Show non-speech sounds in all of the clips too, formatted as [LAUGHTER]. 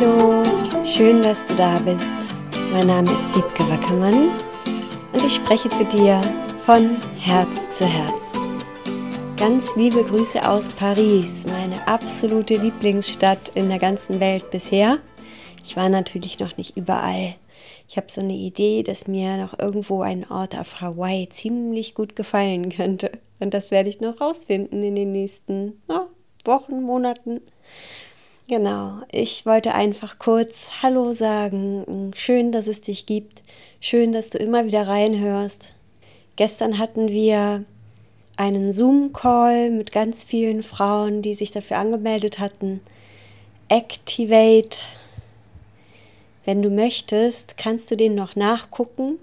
Hallo, schön, dass du da bist. Mein Name ist Wiebke Wackermann und ich spreche zu dir von Herz zu Herz. Ganz liebe Grüße aus Paris, meine absolute Lieblingsstadt in der ganzen Welt bisher. Ich war natürlich noch nicht überall. Ich habe so eine Idee, dass mir noch irgendwo ein Ort auf Hawaii ziemlich gut gefallen könnte. Und das werde ich noch rausfinden in den nächsten oh, Wochen, Monaten. Genau, ich wollte einfach kurz Hallo sagen. Schön, dass es dich gibt. Schön, dass du immer wieder reinhörst. Gestern hatten wir einen Zoom-Call mit ganz vielen Frauen, die sich dafür angemeldet hatten. Activate. Wenn du möchtest, kannst du den noch nachgucken.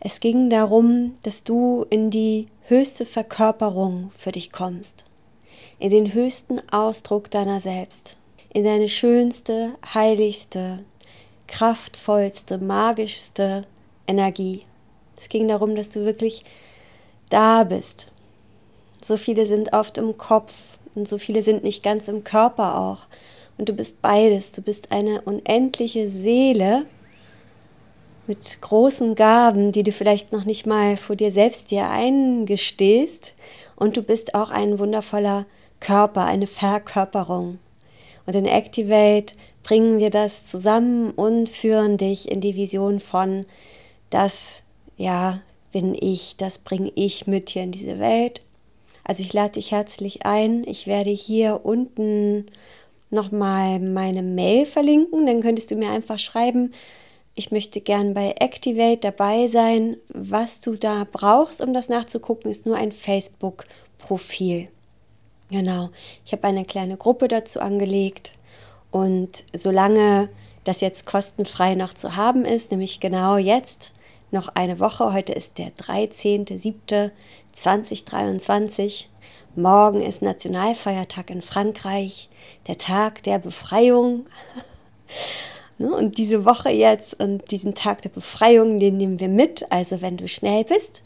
Es ging darum, dass du in die höchste Verkörperung für dich kommst in den höchsten Ausdruck deiner selbst, in deine schönste, heiligste, kraftvollste, magischste Energie. Es ging darum, dass du wirklich da bist. So viele sind oft im Kopf und so viele sind nicht ganz im Körper auch. Und du bist beides. Du bist eine unendliche Seele mit großen Gaben, die du vielleicht noch nicht mal vor dir selbst dir eingestehst. Und du bist auch ein wundervoller Körper, eine Verkörperung. Und in Activate bringen wir das zusammen und führen dich in die Vision von, das, ja, bin ich, das bringe ich mit hier in diese Welt. Also ich lade dich herzlich ein. Ich werde hier unten nochmal meine Mail verlinken. Dann könntest du mir einfach schreiben, ich möchte gern bei Activate dabei sein. Was du da brauchst, um das nachzugucken, ist nur ein Facebook-Profil. Genau, ich habe eine kleine Gruppe dazu angelegt und solange das jetzt kostenfrei noch zu haben ist, nämlich genau jetzt, noch eine Woche, heute ist der 13.07.2023, morgen ist Nationalfeiertag in Frankreich, der Tag der Befreiung. [LAUGHS] Ne, und diese Woche jetzt und diesen Tag der Befreiung, den nehmen wir mit. Also wenn du schnell bist,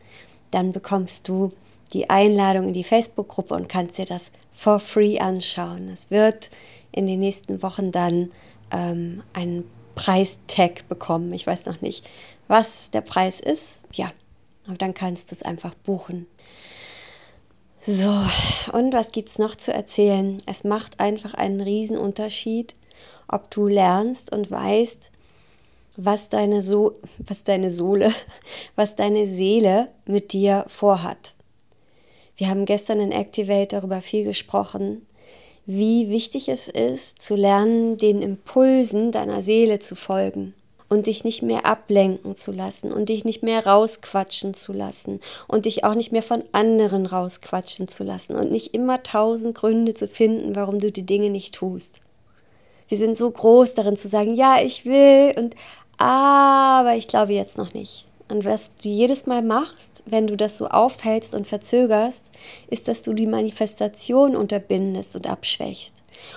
dann bekommst du die Einladung in die Facebook-Gruppe und kannst dir das for free anschauen. Es wird in den nächsten Wochen dann ähm, einen Preistag bekommen. Ich weiß noch nicht, was der Preis ist. Ja, aber dann kannst du es einfach buchen. So, und was gibt es noch zu erzählen? Es macht einfach einen Riesenunterschied, ob du lernst und weißt, was deine, so was deine Sohle, [LAUGHS] was deine Seele mit dir vorhat. Wir haben gestern in Activate darüber viel gesprochen, wie wichtig es ist, zu lernen, den Impulsen deiner Seele zu folgen und dich nicht mehr ablenken zu lassen und dich nicht mehr rausquatschen zu lassen und dich auch nicht mehr von anderen rausquatschen zu lassen und nicht immer tausend Gründe zu finden, warum du die Dinge nicht tust. Wir sind so groß darin zu sagen, ja, ich will und aber ich glaube jetzt noch nicht. Und was du jedes Mal machst, wenn du das so aufhältst und verzögerst, ist, dass du die Manifestation unterbindest und abschwächst.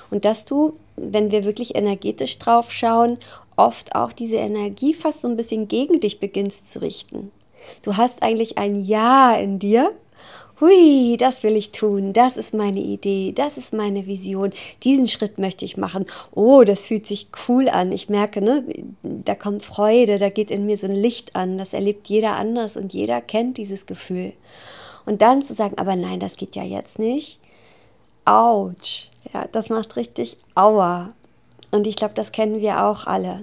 Und dass du, wenn wir wirklich energetisch drauf schauen, oft auch diese Energie fast so ein bisschen gegen dich beginnst zu richten. Du hast eigentlich ein Ja in dir hui, das will ich tun, das ist meine Idee, das ist meine Vision, diesen Schritt möchte ich machen. Oh, das fühlt sich cool an. Ich merke, ne, da kommt Freude, da geht in mir so ein Licht an. Das erlebt jeder anders und jeder kennt dieses Gefühl. Und dann zu sagen, aber nein, das geht ja jetzt nicht. Autsch. Ja, das macht richtig Aua. Und ich glaube, das kennen wir auch alle.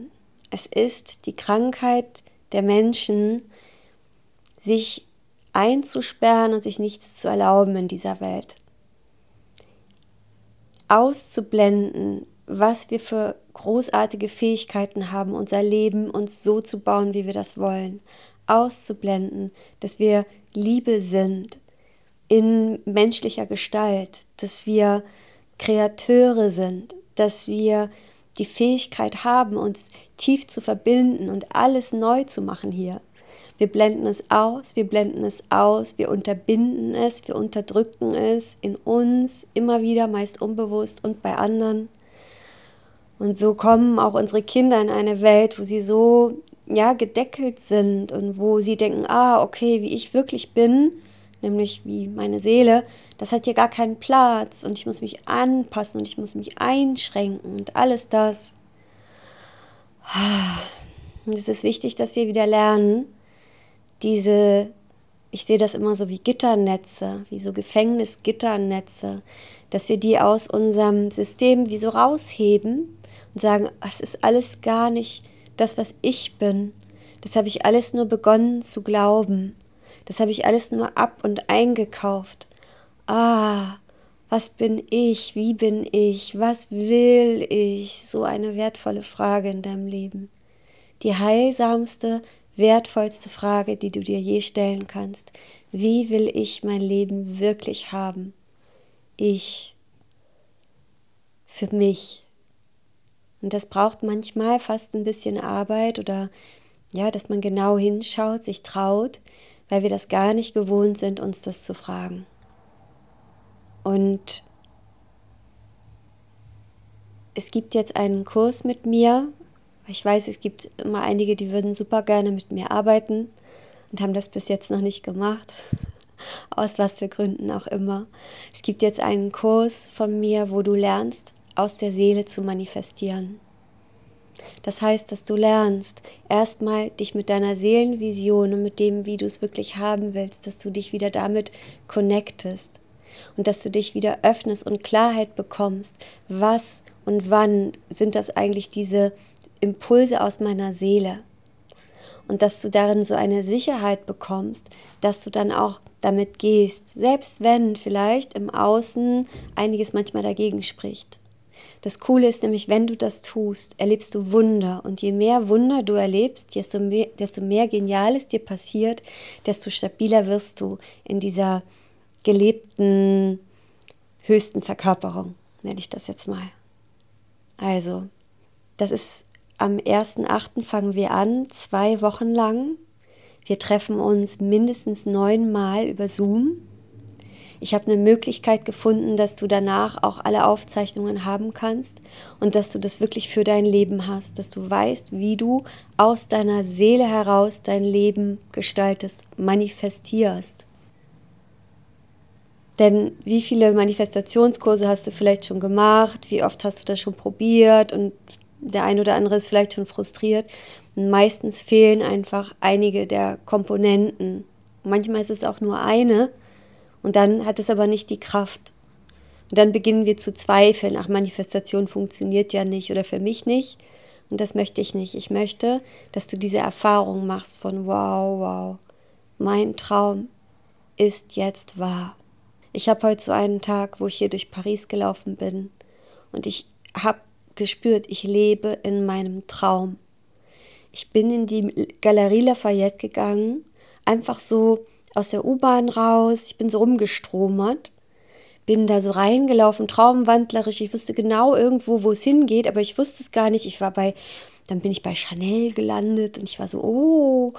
Es ist die Krankheit der Menschen, sich einzusperren und sich nichts zu erlauben in dieser Welt. Auszublenden, was wir für großartige Fähigkeiten haben, unser Leben uns so zu bauen, wie wir das wollen. Auszublenden, dass wir Liebe sind in menschlicher Gestalt, dass wir Kreateure sind, dass wir die Fähigkeit haben, uns tief zu verbinden und alles neu zu machen hier. Wir blenden es aus, wir blenden es aus, wir unterbinden es, wir unterdrücken es in uns immer wieder, meist unbewusst und bei anderen. Und so kommen auch unsere Kinder in eine Welt, wo sie so ja gedeckelt sind und wo sie denken, ah, okay, wie ich wirklich bin, nämlich wie meine Seele, das hat hier gar keinen Platz und ich muss mich anpassen und ich muss mich einschränken und alles das. es ist wichtig, dass wir wieder lernen, diese, ich sehe das immer so wie Gitternetze, wie so Gefängnisgitternetze, dass wir die aus unserem System wie so rausheben und sagen, es ist alles gar nicht das, was ich bin. Das habe ich alles nur begonnen zu glauben. Das habe ich alles nur ab und eingekauft. Ah, was bin ich? Wie bin ich? Was will ich? So eine wertvolle Frage in deinem Leben. Die heilsamste, wertvollste Frage, die du dir je stellen kannst. Wie will ich mein Leben wirklich haben? Ich. Für mich. Und das braucht manchmal fast ein bisschen Arbeit oder ja, dass man genau hinschaut, sich traut, weil wir das gar nicht gewohnt sind, uns das zu fragen. Und es gibt jetzt einen Kurs mit mir. Ich weiß, es gibt immer einige, die würden super gerne mit mir arbeiten und haben das bis jetzt noch nicht gemacht. [LAUGHS] Aus was für Gründen auch immer. Es gibt jetzt einen Kurs von mir, wo du lernst, aus der Seele zu manifestieren. Das heißt, dass du lernst, erstmal dich mit deiner Seelenvision und mit dem, wie du es wirklich haben willst, dass du dich wieder damit connectest und dass du dich wieder öffnest und Klarheit bekommst, was und wann sind das eigentlich diese Impulse aus meiner Seele. Und dass du darin so eine Sicherheit bekommst, dass du dann auch damit gehst, selbst wenn vielleicht im Außen einiges manchmal dagegen spricht. Das Coole ist nämlich, wenn du das tust, erlebst du Wunder. Und je mehr Wunder du erlebst, desto mehr, desto mehr Geniales dir passiert, desto stabiler wirst du in dieser gelebten höchsten Verkörperung, nenne ich das jetzt mal. Also, das ist am 1.8. fangen wir an, zwei Wochen lang. Wir treffen uns mindestens neunmal über Zoom ich habe eine Möglichkeit gefunden, dass du danach auch alle Aufzeichnungen haben kannst und dass du das wirklich für dein Leben hast, dass du weißt, wie du aus deiner Seele heraus dein Leben gestaltest, manifestierst. Denn wie viele Manifestationskurse hast du vielleicht schon gemacht? Wie oft hast du das schon probiert? Und der ein oder andere ist vielleicht schon frustriert. Meistens fehlen einfach einige der Komponenten. Manchmal ist es auch nur eine, und dann hat es aber nicht die Kraft. Und dann beginnen wir zu zweifeln, ach, Manifestation funktioniert ja nicht oder für mich nicht. Und das möchte ich nicht. Ich möchte, dass du diese Erfahrung machst von wow, wow, mein Traum ist jetzt wahr. Ich habe heute so einen Tag, wo ich hier durch Paris gelaufen bin und ich habe gespürt, ich lebe in meinem Traum. Ich bin in die Galerie Lafayette gegangen, einfach so aus der U-Bahn raus, ich bin so rumgestromert, bin da so reingelaufen, traumwandlerisch, ich wusste genau irgendwo, wo es hingeht, aber ich wusste es gar nicht. Ich war bei, dann bin ich bei Chanel gelandet und ich war so, oh,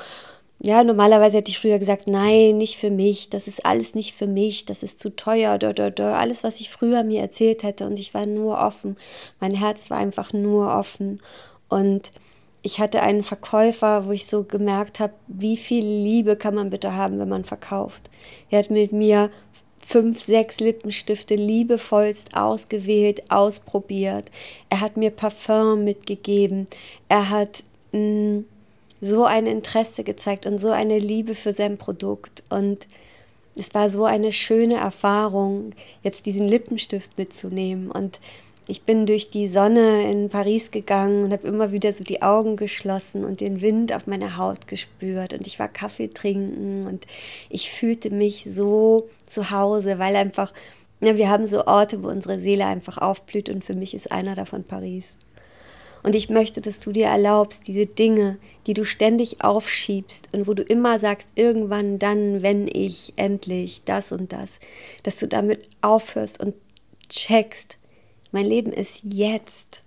ja, normalerweise hätte ich früher gesagt, nein, nicht für mich, das ist alles nicht für mich, das ist zu teuer, da, da, da, alles, was ich früher mir erzählt hätte und ich war nur offen, mein Herz war einfach nur offen und ich hatte einen Verkäufer, wo ich so gemerkt habe, wie viel Liebe kann man bitte haben, wenn man verkauft. Er hat mit mir fünf, sechs Lippenstifte liebevollst ausgewählt, ausprobiert. Er hat mir Parfum mitgegeben. Er hat mh, mm, so ein Interesse gezeigt und so eine Liebe für sein Produkt. Und es war so eine schöne Erfahrung, jetzt diesen Lippenstift mitzunehmen. Und ich bin durch die Sonne in Paris gegangen und habe immer wieder so die Augen geschlossen und den Wind auf meiner Haut gespürt und ich war Kaffee trinken und ich fühlte mich so zu Hause, weil einfach, ja, wir haben so Orte, wo unsere Seele einfach aufblüht und für mich ist einer davon Paris. Und ich möchte, dass du dir erlaubst, diese Dinge, die du ständig aufschiebst und wo du immer sagst, irgendwann dann, wenn ich endlich das und das, dass du damit aufhörst und checkst, mein Leben ist jetzt.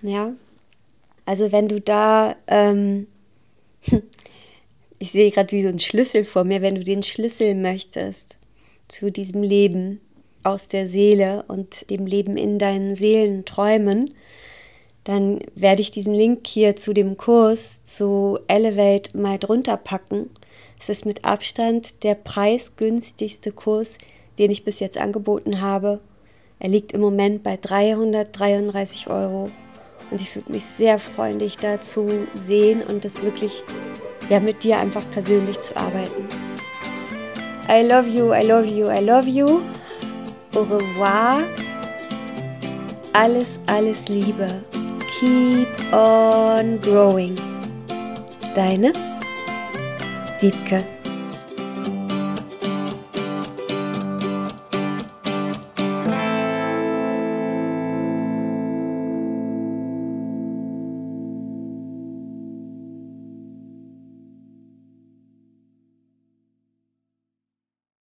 Ja? Also wenn du da, ähm, [LAUGHS] ich sehe gerade wie so ein Schlüssel vor mir, wenn du den Schlüssel möchtest zu diesem Leben aus der Seele und dem Leben in deinen Seelen träumen, dann werde ich diesen Link hier zu dem Kurs zu Elevate mal drunter packen. Es ist mit Abstand der preisgünstigste Kurs, den ich bis jetzt angeboten habe. Er liegt im Moment bei 333 Euro und ich würde mich sehr freuen, dich dazu sehen und das wirklich ja mit dir einfach persönlich zu arbeiten. I love you, I love you, I love you. Au revoir. Alles, alles Liebe. Keep on growing. Deine Wiebke.